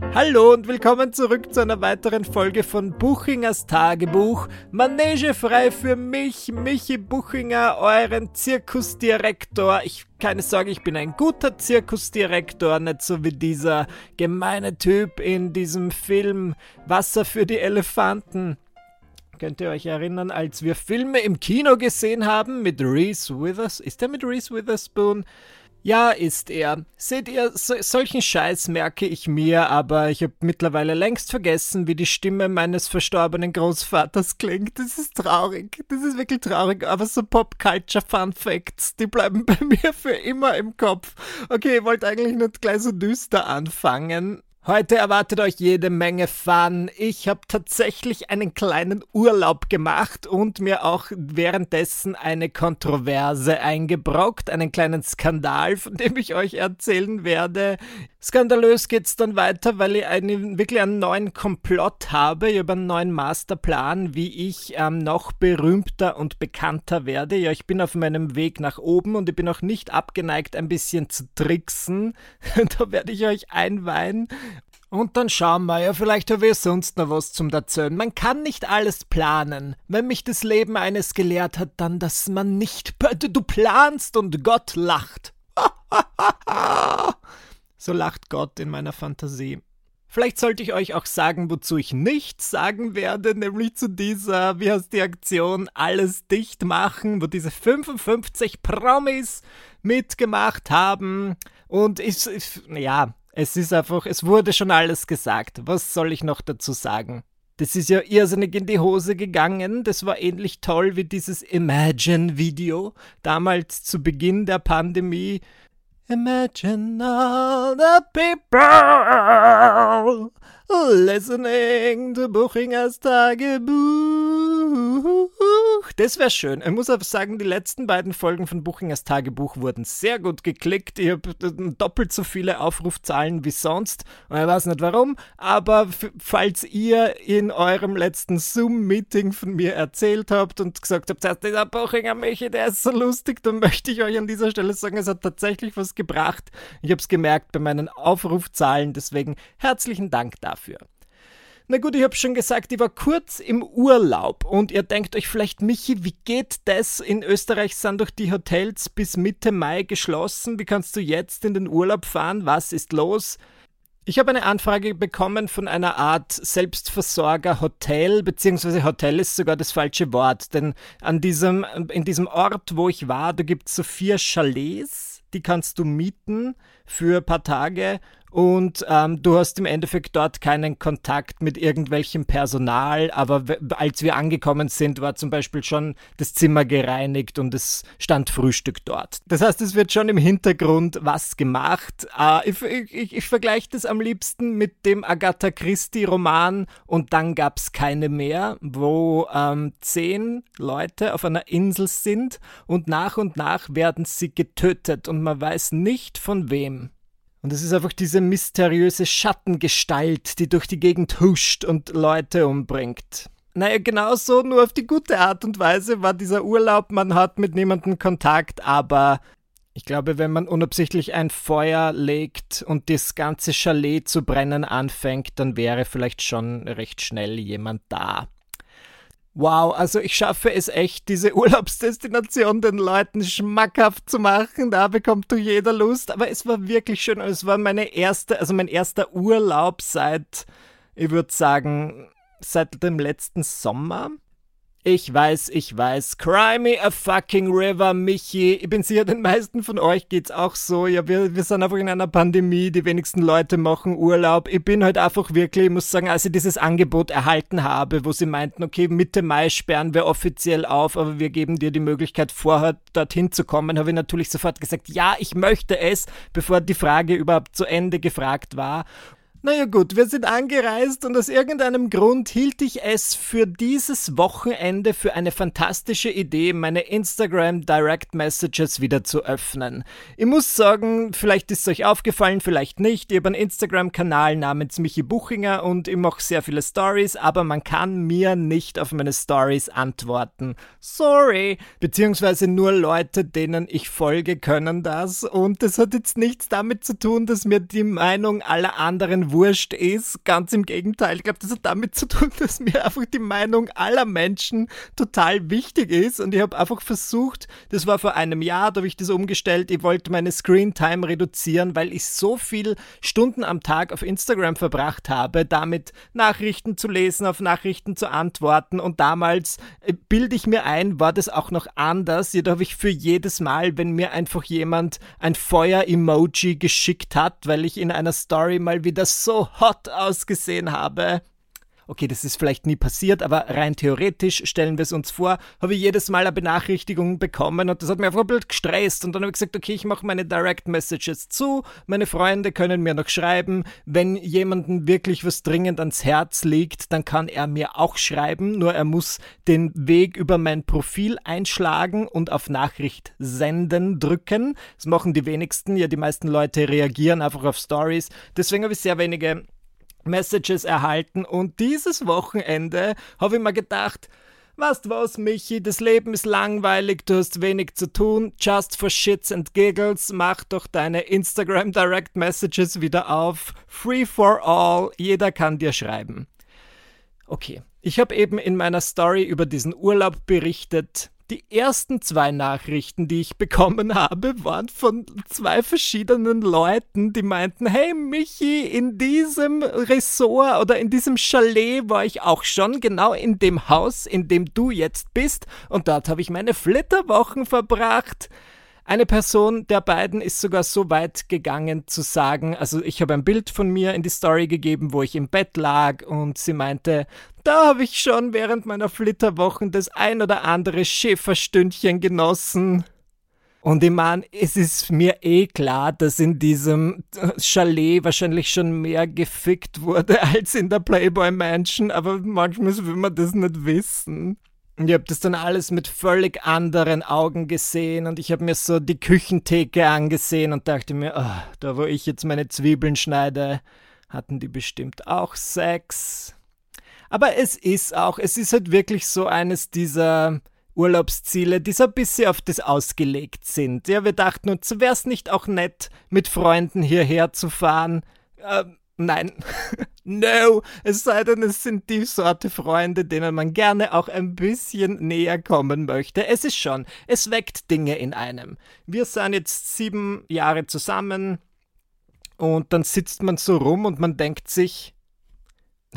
Hallo und willkommen zurück zu einer weiteren Folge von Buchingers Tagebuch. Manege frei für mich, Michi Buchinger, euren Zirkusdirektor. Ich, keine Sorge, ich bin ein guter Zirkusdirektor, nicht so wie dieser gemeine Typ in diesem Film Wasser für die Elefanten. Könnt ihr euch erinnern, als wir Filme im Kino gesehen haben mit Reese Withers? Ist der mit Reese Witherspoon? Ja, ist er. Seht ihr, so, solchen Scheiß merke ich mir, aber ich habe mittlerweile längst vergessen, wie die Stimme meines verstorbenen Großvaters klingt. Das ist traurig. Das ist wirklich traurig, aber so Pop-Culture-Fun-Facts, die bleiben bei mir für immer im Kopf. Okay, ihr wollt eigentlich nicht gleich so düster anfangen, Heute erwartet euch jede Menge Fun. Ich habe tatsächlich einen kleinen Urlaub gemacht und mir auch währenddessen eine Kontroverse eingebrockt, einen kleinen Skandal, von dem ich euch erzählen werde. Skandalös geht's dann weiter, weil ich einen, wirklich einen neuen Komplott habe. Ich habe einen neuen Masterplan, wie ich ähm, noch berühmter und bekannter werde. Ja, ich bin auf meinem Weg nach oben und ich bin auch nicht abgeneigt, ein bisschen zu tricksen. da werde ich euch einweihen. Und dann schauen wir ja, vielleicht habe ich sonst noch was zum Erzählen. Man kann nicht alles planen. Wenn mich das Leben eines gelehrt hat, dann, dass man nicht. Du planst und Gott lacht. So lacht Gott in meiner Fantasie. Vielleicht sollte ich euch auch sagen, wozu ich nichts sagen werde, nämlich zu dieser, wie heißt die Aktion, alles dicht machen, wo diese 55 Promis mitgemacht haben. Und ich, ich, ja, es ist einfach, es wurde schon alles gesagt. Was soll ich noch dazu sagen? Das ist ja irrsinnig in die Hose gegangen. Das war ähnlich toll wie dieses Imagine-Video damals zu Beginn der Pandemie, Imagine all the people listening to Buchingers Tagebuch. Das wäre schön. Ich muss aber sagen, die letzten beiden Folgen von Buchingers Tagebuch wurden sehr gut geklickt. Ich habe doppelt so viele Aufrufzahlen wie sonst. Und ich weiß nicht warum, aber falls ihr in eurem letzten Zoom-Meeting von mir erzählt habt und gesagt habt, dieser Buchinger Michi, der ist so lustig, dann möchte ich euch an dieser Stelle sagen, es hat tatsächlich was gebracht. Ich habe es gemerkt bei meinen Aufrufzahlen. Deswegen herzlichen Dank dafür. Na gut, ich habe schon gesagt, ich war kurz im Urlaub und ihr denkt euch vielleicht, Michi, wie geht das? In Österreich sind doch die Hotels bis Mitte Mai geschlossen. Wie kannst du jetzt in den Urlaub fahren? Was ist los? Ich habe eine Anfrage bekommen von einer Art Selbstversorger-Hotel, beziehungsweise Hotel ist sogar das falsche Wort, denn an diesem, in diesem Ort, wo ich war, da gibt es so vier Chalets, die kannst du mieten für ein paar Tage und ähm, du hast im Endeffekt dort keinen Kontakt mit irgendwelchem Personal, aber als wir angekommen sind, war zum Beispiel schon das Zimmer gereinigt und es stand Frühstück dort. Das heißt, es wird schon im Hintergrund was gemacht. Äh, ich, ich, ich vergleiche das am liebsten mit dem Agatha Christie-Roman und dann gab es keine mehr, wo ähm, zehn Leute auf einer Insel sind und nach und nach werden sie getötet und man weiß nicht von wem. Und es ist einfach diese mysteriöse Schattengestalt, die durch die Gegend huscht und Leute umbringt. Naja, genauso, nur auf die gute Art und Weise war dieser Urlaub. Man hat mit niemandem Kontakt, aber ich glaube, wenn man unabsichtlich ein Feuer legt und das ganze Chalet zu brennen anfängt, dann wäre vielleicht schon recht schnell jemand da. Wow, also ich schaffe es echt, diese Urlaubsdestination den Leuten schmackhaft zu machen. Da bekommt doch jeder Lust. Aber es war wirklich schön. Es war meine erste, also mein erster Urlaub seit, ich würde sagen, seit dem letzten Sommer. Ich weiß, ich weiß. Cry me a fucking river, Michi. Ich bin sicher, den meisten von euch geht's auch so. Ja, wir, wir sind einfach in einer Pandemie. Die wenigsten Leute machen Urlaub. Ich bin halt einfach wirklich, ich muss sagen, als ich dieses Angebot erhalten habe, wo sie meinten, okay, Mitte Mai sperren wir offiziell auf, aber wir geben dir die Möglichkeit, vorher dorthin zu kommen, habe ich natürlich sofort gesagt, ja, ich möchte es, bevor die Frage überhaupt zu Ende gefragt war. Naja gut, wir sind angereist und aus irgendeinem Grund hielt ich es für dieses Wochenende für eine fantastische Idee, meine Instagram Direct Messages wieder zu öffnen. Ich muss sagen, vielleicht ist es euch aufgefallen, vielleicht nicht. Ich habe einen Instagram-Kanal namens Michi Buchinger und ich mache sehr viele Stories, aber man kann mir nicht auf meine Stories antworten. Sorry. Beziehungsweise nur Leute, denen ich folge, können das. Und das hat jetzt nichts damit zu tun, dass mir die Meinung aller anderen wurscht ist. Ganz im Gegenteil. Ich glaube, das hat damit zu tun, dass mir einfach die Meinung aller Menschen total wichtig ist. Und ich habe einfach versucht, das war vor einem Jahr, da habe ich das umgestellt, ich wollte meine Screen Time reduzieren, weil ich so viel Stunden am Tag auf Instagram verbracht habe, damit Nachrichten zu lesen, auf Nachrichten zu antworten. Und damals, äh, bilde ich mir ein, war das auch noch anders. Jedoch habe ich für jedes Mal, wenn mir einfach jemand ein Feuer-Emoji geschickt hat, weil ich in einer Story mal wieder so hot ausgesehen habe, okay, das ist vielleicht nie passiert, aber rein theoretisch stellen wir es uns vor, habe ich jedes Mal eine Benachrichtigung bekommen und das hat mir einfach ein bisschen gestresst und dann habe ich gesagt, okay, ich mache meine Direct Messages zu, meine Freunde können mir noch schreiben, wenn jemandem wirklich was dringend ans Herz liegt, dann kann er mir auch schreiben, nur er muss den Weg über mein Profil einschlagen und auf Nachricht senden drücken. Das machen die wenigsten, ja, die meisten Leute reagieren einfach auf Stories. Deswegen habe ich sehr wenige Messages erhalten und dieses Wochenende habe ich mir gedacht, Weißt was, Michi, das Leben ist langweilig, du hast wenig zu tun. Just for shits and giggles, mach doch deine Instagram Direct Messages wieder auf. Free for all, jeder kann dir schreiben. Okay, ich habe eben in meiner Story über diesen Urlaub berichtet. Die ersten zwei Nachrichten, die ich bekommen habe, waren von zwei verschiedenen Leuten, die meinten, hey Michi, in diesem Ressort oder in diesem Chalet war ich auch schon, genau in dem Haus, in dem du jetzt bist, und dort habe ich meine Flitterwochen verbracht. Eine Person der beiden ist sogar so weit gegangen zu sagen, also ich habe ein Bild von mir in die Story gegeben, wo ich im Bett lag und sie meinte, da habe ich schon während meiner Flitterwochen das ein oder andere Schäferstündchen genossen. Und ich meine, es ist mir eh klar, dass in diesem Chalet wahrscheinlich schon mehr gefickt wurde als in der Playboy Mansion, aber manchmal will man das nicht wissen. Und ich habe das dann alles mit völlig anderen Augen gesehen und ich habe mir so die Küchentheke angesehen und dachte mir, oh, da wo ich jetzt meine Zwiebeln schneide, hatten die bestimmt auch Sex. Aber es ist auch, es ist halt wirklich so eines dieser Urlaubsziele, die so ein bisschen auf das ausgelegt sind. Ja, wir dachten uns, wäre es nicht auch nett, mit Freunden hierher zu fahren? Ähm, Nein, no, es sei denn, es sind die Sorte Freunde, denen man gerne auch ein bisschen näher kommen möchte. Es ist schon, es weckt Dinge in einem. Wir sind jetzt sieben Jahre zusammen und dann sitzt man so rum und man denkt sich,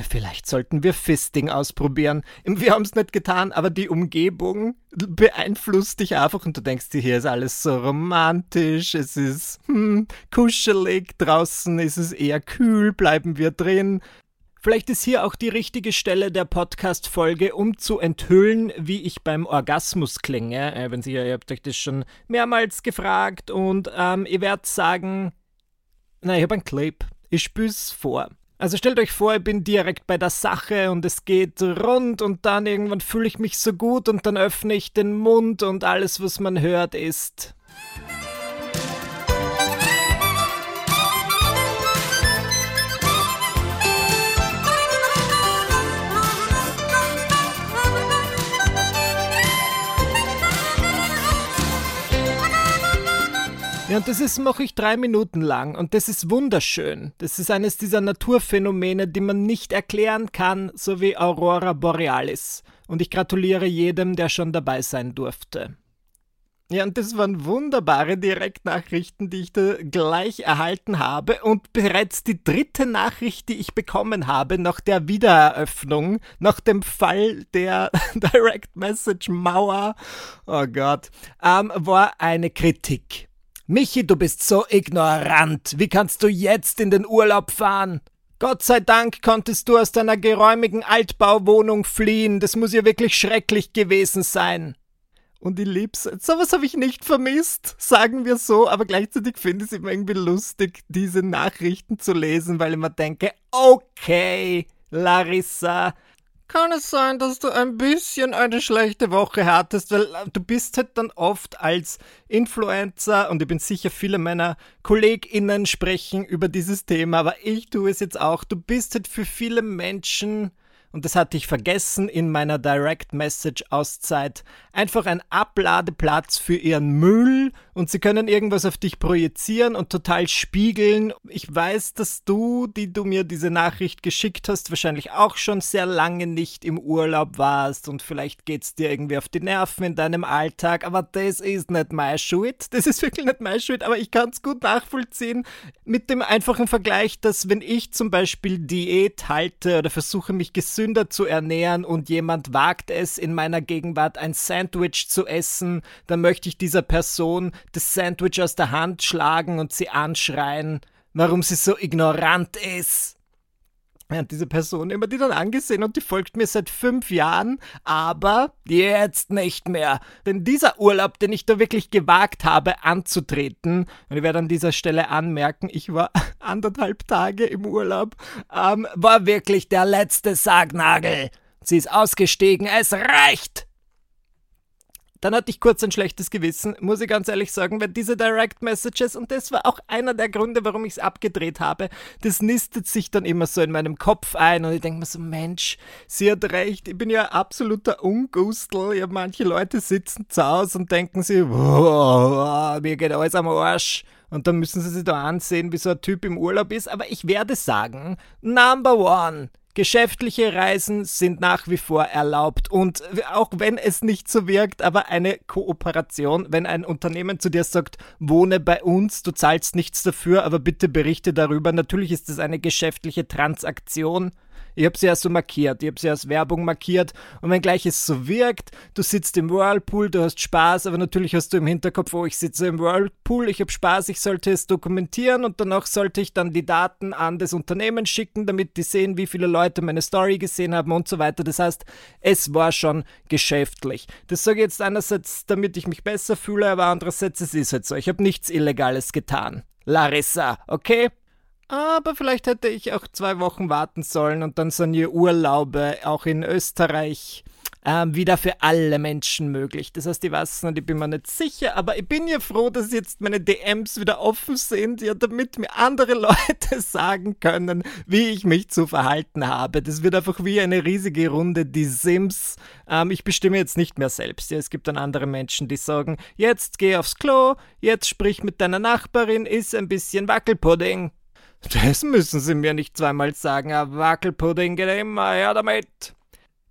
Vielleicht sollten wir Fisting ausprobieren. Wir haben es nicht getan, aber die Umgebung beeinflusst dich einfach und du denkst dir, hier ist alles so romantisch, es ist hm, kuschelig, draußen ist es eher kühl, bleiben wir drin. Vielleicht ist hier auch die richtige Stelle der Podcast-Folge, um zu enthüllen, wie ich beim Orgasmus klinge. Äh, wenn Sie, ihr habt euch das schon mehrmals gefragt und ähm, ihr werdet sagen, na, ich habe einen Clip. Ich spür's vor. Also stellt euch vor, ich bin direkt bei der Sache und es geht rund und dann irgendwann fühle ich mich so gut und dann öffne ich den Mund und alles, was man hört, ist. Ja, und das ist, mache ich drei Minuten lang und das ist wunderschön. Das ist eines dieser Naturphänomene, die man nicht erklären kann, so wie Aurora Borealis. Und ich gratuliere jedem, der schon dabei sein durfte. Ja, und das waren wunderbare Direktnachrichten, die ich da gleich erhalten habe. Und bereits die dritte Nachricht, die ich bekommen habe, nach der Wiedereröffnung, nach dem Fall der Direct Message Mauer, oh Gott, ähm, war eine Kritik. Michi, du bist so ignorant. Wie kannst du jetzt in den Urlaub fahren? Gott sei Dank konntest du aus deiner geräumigen Altbauwohnung fliehen. Das muss ja wirklich schrecklich gewesen sein. Und ich lieb's. Sowas habe ich nicht vermisst, sagen wir so, aber gleichzeitig finde ich es immer irgendwie lustig, diese Nachrichten zu lesen, weil ich mir denke, okay, Larissa, kann es sein, dass du ein bisschen eine schlechte Woche hattest, weil äh, du bist halt dann oft als Influencer und ich bin sicher, viele meiner KollegInnen sprechen über dieses Thema, aber ich tue es jetzt auch. Du bist halt für viele Menschen und das hatte ich vergessen in meiner Direct Message Auszeit, einfach ein Abladeplatz für ihren Müll und sie können irgendwas auf dich projizieren und total spiegeln. Ich weiß, dass du, die du mir diese Nachricht geschickt hast, wahrscheinlich auch schon sehr lange nicht im Urlaub warst und vielleicht geht's dir irgendwie auf die Nerven in deinem Alltag, aber das ist nicht my shit. Das ist wirklich nicht my shit, aber ich kann es gut nachvollziehen mit dem einfachen Vergleich, dass wenn ich zum Beispiel Diät halte oder versuche mich gesünder zu ernähren und jemand wagt es in meiner Gegenwart ein Sandwich zu essen, dann möchte ich dieser Person das Sandwich aus der Hand schlagen und sie anschreien, warum sie so ignorant ist. Ja, diese Person immer die dann angesehen und die folgt mir seit fünf Jahren, aber jetzt nicht mehr. Denn dieser Urlaub, den ich da wirklich gewagt habe anzutreten, und ich werde an dieser Stelle anmerken, ich war anderthalb Tage im Urlaub, ähm, war wirklich der letzte Sargnagel. Sie ist ausgestiegen, es reicht! Dann hatte ich kurz ein schlechtes Gewissen, muss ich ganz ehrlich sagen, weil diese Direct Messages, und das war auch einer der Gründe, warum ich es abgedreht habe, das nistet sich dann immer so in meinem Kopf ein und ich denke mir so, Mensch, sie hat recht, ich bin ja absoluter Ungustel. Ja, manche Leute sitzen zu Hause und denken sich, mir geht alles am Arsch. Und dann müssen sie sich da ansehen, wie so ein Typ im Urlaub ist. Aber ich werde sagen, Number One, Geschäftliche Reisen sind nach wie vor erlaubt und auch wenn es nicht so wirkt, aber eine Kooperation, wenn ein Unternehmen zu dir sagt, wohne bei uns, du zahlst nichts dafür, aber bitte berichte darüber. Natürlich ist es eine geschäftliche Transaktion ich habe sie ja so markiert, ich habe sie als Werbung markiert und wenn gleich es so wirkt, du sitzt im Whirlpool, du hast Spaß, aber natürlich hast du im Hinterkopf, oh, ich sitze im Whirlpool, ich habe Spaß, ich sollte es dokumentieren und danach sollte ich dann die Daten an das Unternehmen schicken, damit die sehen, wie viele Leute meine Story gesehen haben und so weiter. Das heißt, es war schon geschäftlich. Das sage ich jetzt einerseits, damit ich mich besser fühle, aber andererseits, es ist halt so. Ich habe nichts Illegales getan. Larissa, okay? Aber vielleicht hätte ich auch zwei Wochen warten sollen und dann sind hier Urlaube auch in Österreich ähm, wieder für alle Menschen möglich. Das heißt, ich weiß nicht, ich bin mir nicht sicher, aber ich bin ja froh, dass jetzt meine DMs wieder offen sind, ja, damit mir andere Leute sagen können, wie ich mich zu verhalten habe. Das wird einfach wie eine riesige Runde, die Sims. Ähm, ich bestimme jetzt nicht mehr selbst. Ja, es gibt dann andere Menschen, die sagen, jetzt geh aufs Klo, jetzt sprich mit deiner Nachbarin, iss ein bisschen Wackelpudding. Das müssen Sie mir nicht zweimal sagen, Herr Wackelpudding, geht immer her damit.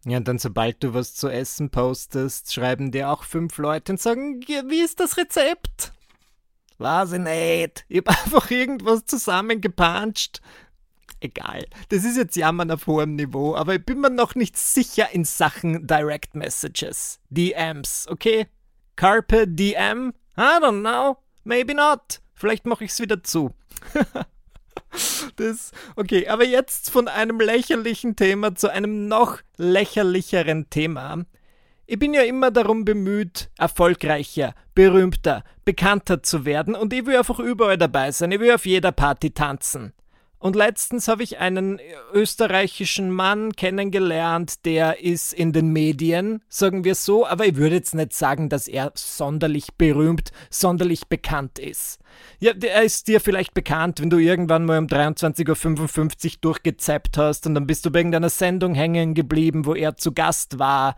Ja, und dann sobald du was zu essen postest, schreiben dir auch fünf Leute und sagen, wie ist das Rezept? Weiß ich nicht. Ich hab einfach irgendwas zusammengepanscht. Egal. Das ist jetzt Jammern auf hohem Niveau, aber ich bin mir noch nicht sicher in Sachen Direct Messages. DMs, okay? Carpe DM? I don't know. Maybe not. Vielleicht mache ich's wieder zu. Das, okay, aber jetzt von einem lächerlichen Thema zu einem noch lächerlicheren Thema. Ich bin ja immer darum bemüht, erfolgreicher, berühmter, bekannter zu werden und ich will einfach überall dabei sein. Ich will auf jeder Party tanzen. Und letztens habe ich einen österreichischen Mann kennengelernt, der ist in den Medien, sagen wir so, aber ich würde jetzt nicht sagen, dass er sonderlich berühmt, sonderlich bekannt ist. Ja, er ist dir vielleicht bekannt, wenn du irgendwann mal um 23.55 Uhr durchgezappt hast und dann bist du bei irgendeiner Sendung hängen geblieben, wo er zu Gast war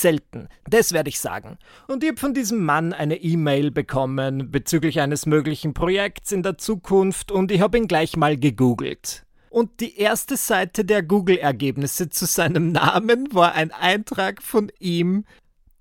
selten. Das werde ich sagen. Und ich habe von diesem Mann eine E-Mail bekommen bezüglich eines möglichen Projekts in der Zukunft und ich habe ihn gleich mal gegoogelt. Und die erste Seite der Google-Ergebnisse zu seinem Namen war ein Eintrag von ihm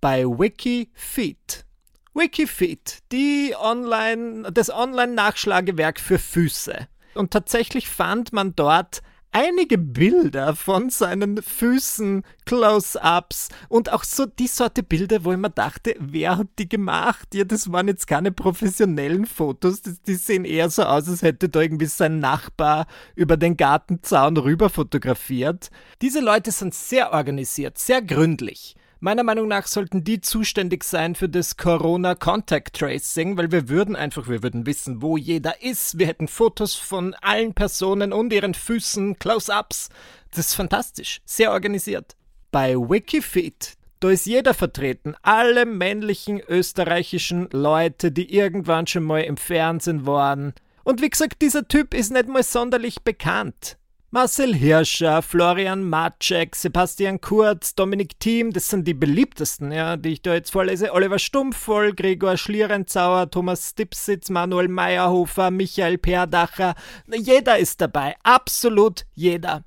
bei Wikifeet. Wikifeet, die Online, das Online-Nachschlagewerk für Füße. Und tatsächlich fand man dort einige Bilder von seinen Füßen, Close-ups und auch so die Sorte Bilder, wo ich mir dachte, wer hat die gemacht? Ja, das waren jetzt keine professionellen Fotos, die, die sehen eher so aus, als hätte da irgendwie sein Nachbar über den Gartenzaun rüber fotografiert. Diese Leute sind sehr organisiert, sehr gründlich. Meiner Meinung nach sollten die zuständig sein für das Corona Contact Tracing, weil wir würden einfach, wir würden wissen, wo jeder ist. Wir hätten Fotos von allen Personen und ihren Füßen, Close-ups. Das ist fantastisch, sehr organisiert. Bei Wikifeed, da ist jeder vertreten. Alle männlichen österreichischen Leute, die irgendwann schon mal im Fernsehen waren. Und wie gesagt, dieser Typ ist nicht mal sonderlich bekannt. Marcel Hirscher, Florian Maczek, Sebastian Kurz, Dominik Thiem, das sind die beliebtesten, ja, die ich da jetzt vorlese. Oliver Stumpfvoll, Gregor Schlierenzauer, Thomas Stipsitz, Manuel Meyerhofer, Michael Perdacher. Jeder ist dabei, absolut jeder.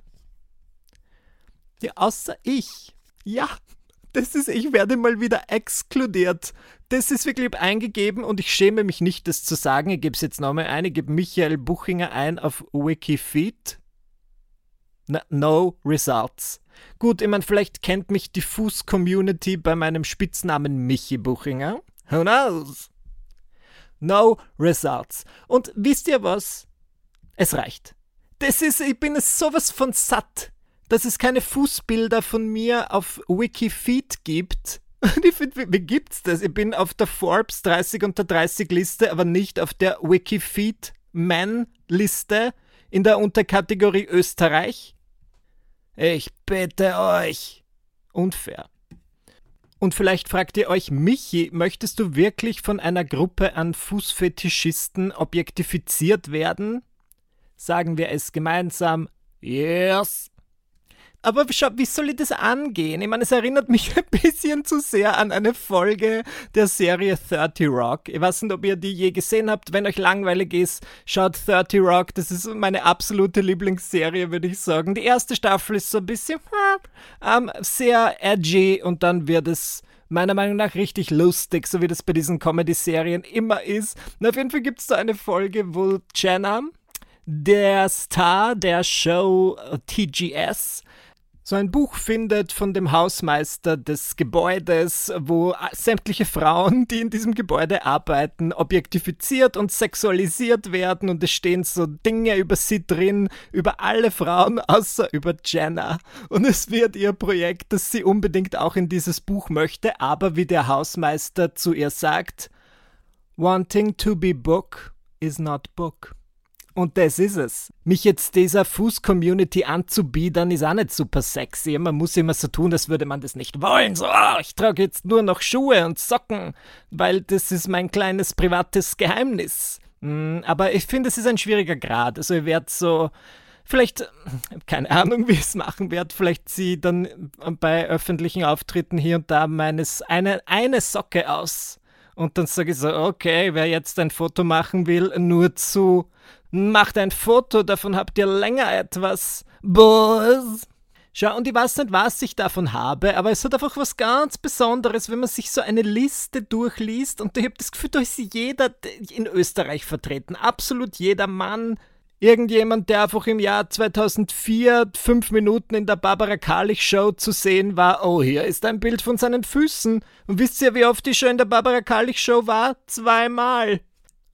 Ja, außer ich. Ja, das ist, ich werde mal wieder exkludiert. Das ist wirklich eingegeben und ich schäme mich nicht, das zu sagen. Ich gebe es jetzt nochmal ein. Ich gebe Michael Buchinger ein auf Wikifeed no results. Gut, ich meine, vielleicht kennt mich die Fuß-Community bei meinem Spitznamen Michi Buchinger. Who knows? No results. Und wisst ihr was? Es reicht. Das ist, ich bin sowas von satt, dass es keine Fußbilder von mir auf Wikifeed gibt. Und ich finde, wie gibt's das? Ich bin auf der Forbes 30 unter 30 Liste, aber nicht auf der Wikifeed Man Liste in der Unterkategorie Österreich. Ich bitte euch. Unfair. Und vielleicht fragt ihr euch, Michi, möchtest du wirklich von einer Gruppe an Fußfetischisten objektifiziert werden? Sagen wir es gemeinsam. Yes. Aber schau, wie soll ich das angehen? Ich meine, es erinnert mich ein bisschen zu sehr an eine Folge der Serie 30 Rock. Ich weiß nicht, ob ihr die je gesehen habt. Wenn euch langweilig ist, schaut 30 Rock. Das ist meine absolute Lieblingsserie, würde ich sagen. Die erste Staffel ist so ein bisschen ähm, sehr edgy und dann wird es meiner Meinung nach richtig lustig, so wie das bei diesen Comedy-Serien immer ist. Und auf jeden Fall gibt es da eine Folge, wo Jenna, der Star der Show TGS, so ein Buch findet von dem Hausmeister des Gebäudes, wo sämtliche Frauen, die in diesem Gebäude arbeiten, objektifiziert und sexualisiert werden und es stehen so Dinge über sie drin, über alle Frauen außer über Jenna. Und es wird ihr Projekt, dass sie unbedingt auch in dieses Buch möchte, aber wie der Hausmeister zu ihr sagt, Wanting to be book is not book. Und das ist es. Mich jetzt dieser Fuß-Community anzubiedern, ist auch nicht super sexy. Man muss immer so tun, als würde man das nicht wollen. So, oh, ich trage jetzt nur noch Schuhe und Socken, weil das ist mein kleines privates Geheimnis. Hm, aber ich finde, es ist ein schwieriger Grad. Also ich werde so vielleicht, keine Ahnung, wie ich es machen werde, vielleicht sie dann bei öffentlichen Auftritten hier und da meines eine, eine Socke aus. Und dann sage ich so, okay, wer jetzt ein Foto machen will, nur zu Macht ein Foto, davon habt ihr länger etwas. Boss. Schau, und ich weiß nicht, was ich davon habe, aber es hat einfach was ganz Besonderes, wenn man sich so eine Liste durchliest und ich habe das Gefühl, da ist jeder in Österreich vertreten. Absolut jeder Mann. Irgendjemand, der einfach im Jahr 2004 fünf Minuten in der Barbara Karlich Show zu sehen war. Oh, hier ist ein Bild von seinen Füßen. Und wisst ihr, wie oft die Show in der Barbara Karlich Show war? Zweimal.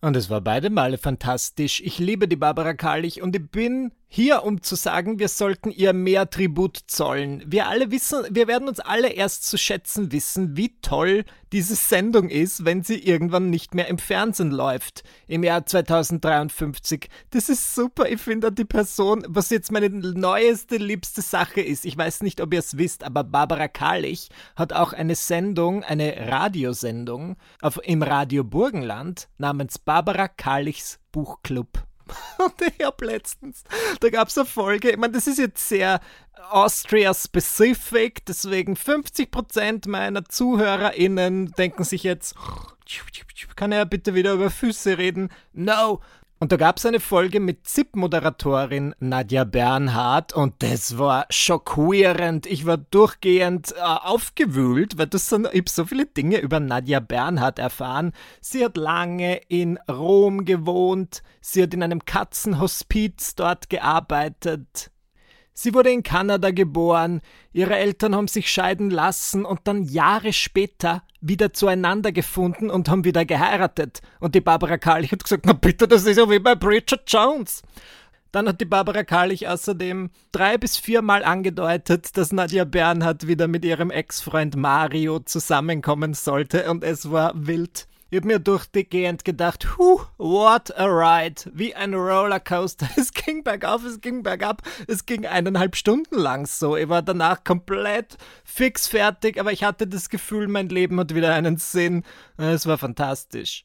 Und es war beide Male fantastisch. Ich liebe die Barbara Karlich und ich bin hier, um zu sagen, wir sollten ihr mehr Tribut zollen. Wir alle wissen, wir werden uns alle erst zu schätzen wissen, wie toll diese Sendung ist, wenn sie irgendwann nicht mehr im Fernsehen läuft. Im Jahr 2053. Das ist super. Ich finde die Person, was jetzt meine neueste, liebste Sache ist. Ich weiß nicht, ob ihr es wisst, aber Barbara Karlich hat auch eine Sendung, eine Radiosendung auf, im Radio Burgenland namens Barbara Karlichs Buchclub. Und ich habe letztens, da gab es eine Folge, ich meine, das ist jetzt sehr Austria-specific, deswegen 50% meiner ZuhörerInnen denken sich jetzt, kann er bitte wieder über Füße reden? No, und da gab es eine Folge mit ZIP-Moderatorin Nadja Bernhardt und das war schockierend. Ich war durchgehend äh, aufgewühlt, weil das sind, ich habe so viele Dinge über Nadja Bernhardt erfahren. Sie hat lange in Rom gewohnt, sie hat in einem Katzenhospiz dort gearbeitet. Sie wurde in Kanada geboren, ihre Eltern haben sich scheiden lassen und dann Jahre später wieder zueinander gefunden und haben wieder geheiratet. Und die Barbara Karlich hat gesagt, na bitte, das ist ja wie bei Bridget Jones. Dann hat die Barbara Karlich außerdem drei bis viermal angedeutet, dass Nadja Bernhardt wieder mit ihrem Ex-Freund Mario zusammenkommen sollte und es war wild. Ich habe mir durch die Gegend gedacht, huh, what a ride. Wie ein Rollercoaster. Es ging bergauf, es ging bergab. Es ging eineinhalb Stunden lang so. Ich war danach komplett fix fertig, aber ich hatte das Gefühl, mein Leben hat wieder einen Sinn. Es war fantastisch.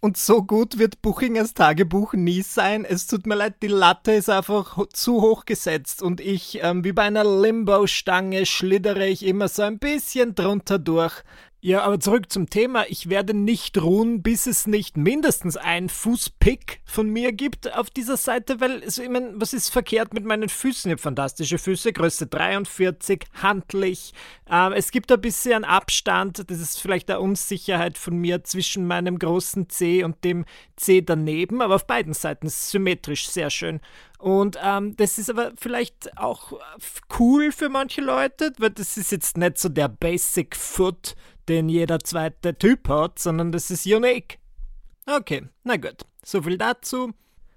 Und so gut wird Buchingers Tagebuch nie sein. Es tut mir leid, die Latte ist einfach zu hoch gesetzt und ich, ähm, wie bei einer Limbo-Stange, schlittere ich immer so ein bisschen drunter durch. Ja, aber zurück zum Thema. Ich werde nicht ruhen, bis es nicht mindestens ein Fußpick von mir gibt auf dieser Seite, weil, also, ich meine, was ist verkehrt mit meinen Füßen? Ich habe fantastische Füße, Größe 43, handlich. Ähm, es gibt ein bisschen Abstand, das ist vielleicht eine Unsicherheit von mir zwischen meinem großen C und dem C daneben, aber auf beiden Seiten symmetrisch sehr schön. Und ähm, das ist aber vielleicht auch cool für manche Leute, weil das ist jetzt nicht so der Basic Foot, den jeder zweite Typ hat, sondern das ist unique. Okay, na gut, so viel dazu.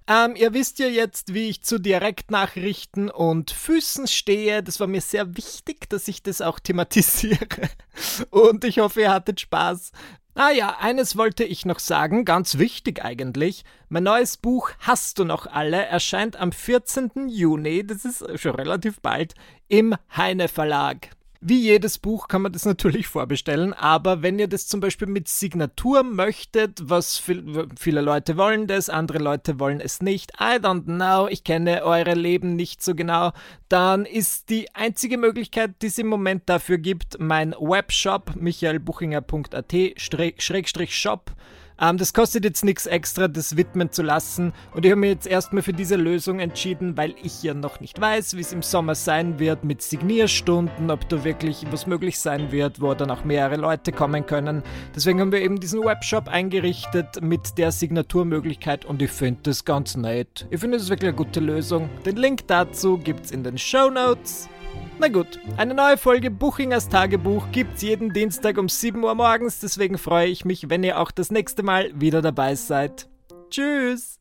Ähm, ihr wisst ja jetzt, wie ich zu Direktnachrichten und Füßen stehe. Das war mir sehr wichtig, dass ich das auch thematisiere. Und ich hoffe, ihr hattet Spaß. Ah ja, eines wollte ich noch sagen, ganz wichtig eigentlich. Mein neues Buch Hast du noch alle erscheint am 14. Juni, das ist schon relativ bald, im Heine Verlag. Wie jedes Buch kann man das natürlich vorbestellen, aber wenn ihr das zum Beispiel mit Signatur möchtet, was viel, viele Leute wollen das, andere Leute wollen es nicht, I don't know, ich kenne eure Leben nicht so genau, dann ist die einzige Möglichkeit, die es im Moment dafür gibt, mein Webshop michaelbuchinger.at-shop ähm, das kostet jetzt nichts extra, das widmen zu lassen. Und ich habe mir jetzt erstmal für diese Lösung entschieden, weil ich ja noch nicht weiß, wie es im Sommer sein wird mit Signierstunden, ob da wirklich was möglich sein wird, wo dann auch mehrere Leute kommen können. Deswegen haben wir eben diesen Webshop eingerichtet mit der Signaturmöglichkeit und ich finde das ganz nett. Ich finde es wirklich eine gute Lösung. Den Link dazu gibt es in den Show Notes. Na gut, eine neue Folge Buchingers Tagebuch gibt's jeden Dienstag um 7 Uhr morgens, deswegen freue ich mich, wenn ihr auch das nächste Mal wieder dabei seid. Tschüss!